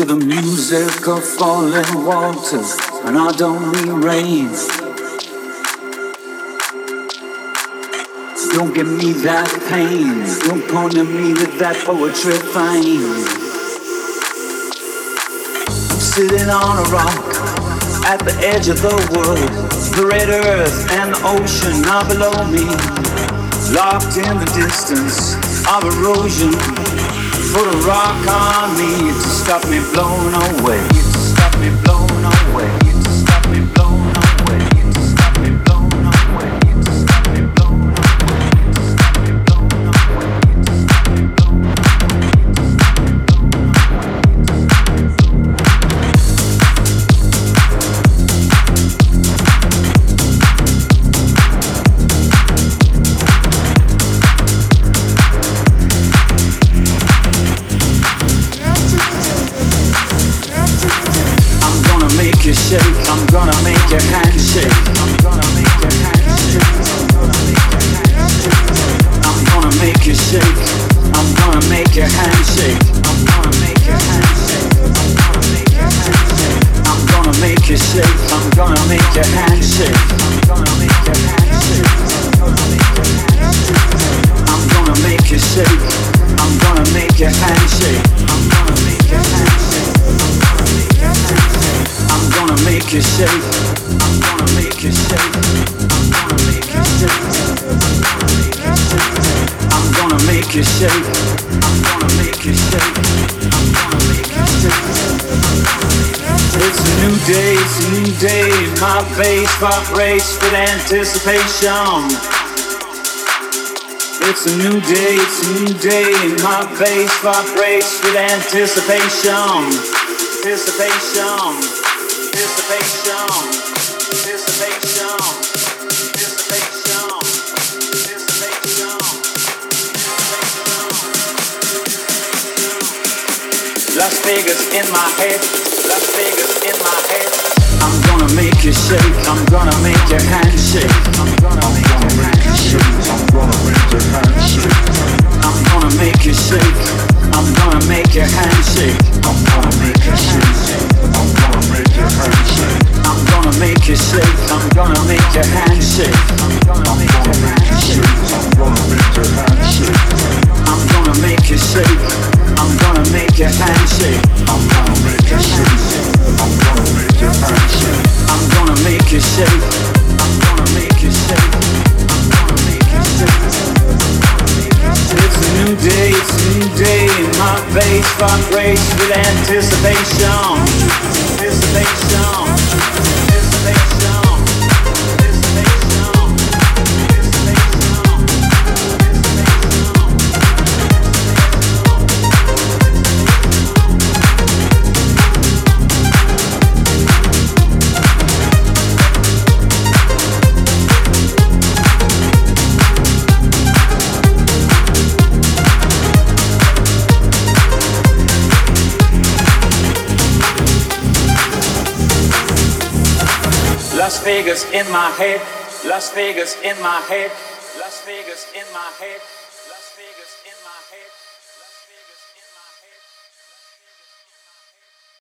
to the music of falling waters, and I don't mean rain. Don't give me that pain. Don't point to me with that poetry fame. Sitting on a rock at the edge of the world. The red earth and the ocean are below me. Locked in the distance of erosion. Put a rock on me to stop me blown away. To stop me blown away. I'm gonna make your shake. I'm gonna make your hand shake. I'm gonna make you shake. I'm gonna make your hand shake. I'm gonna make you shake. I'm gonna make your hand shake. I'm gonna make you shake. I'm gonna make your hand shake. Make you shake. I'm gonna make you shake. I'm gonna make you shake. I'm gonna make you shake. I'm gonna make you shake. I'm gonna make you shake. It's a new day, it's a new day. My face vibrates with anticipation. It's a new day, it's a new day. My face vibrates with anticipation. Anticipation. I'm gonna make you shake, I'm gonna make your hand shake I'm gonna make your hand shake. I'm gonna make your hand shake. I'm gonna make your hand shake. I'm gonna make you. I'm gonna make your shake. I'm gonna make your shake. I'm gonna make you shake. I'm gonna make your shake. I'm gonna make you. I'm gonna make your shake. I'm gonna make you shake. Day, it's a new day. My face vibrates with anticipation. Anticipation. Anticipation. Las Vegas in my head. Las Vegas in my head. Las Vegas in my head. Las Vegas in my head.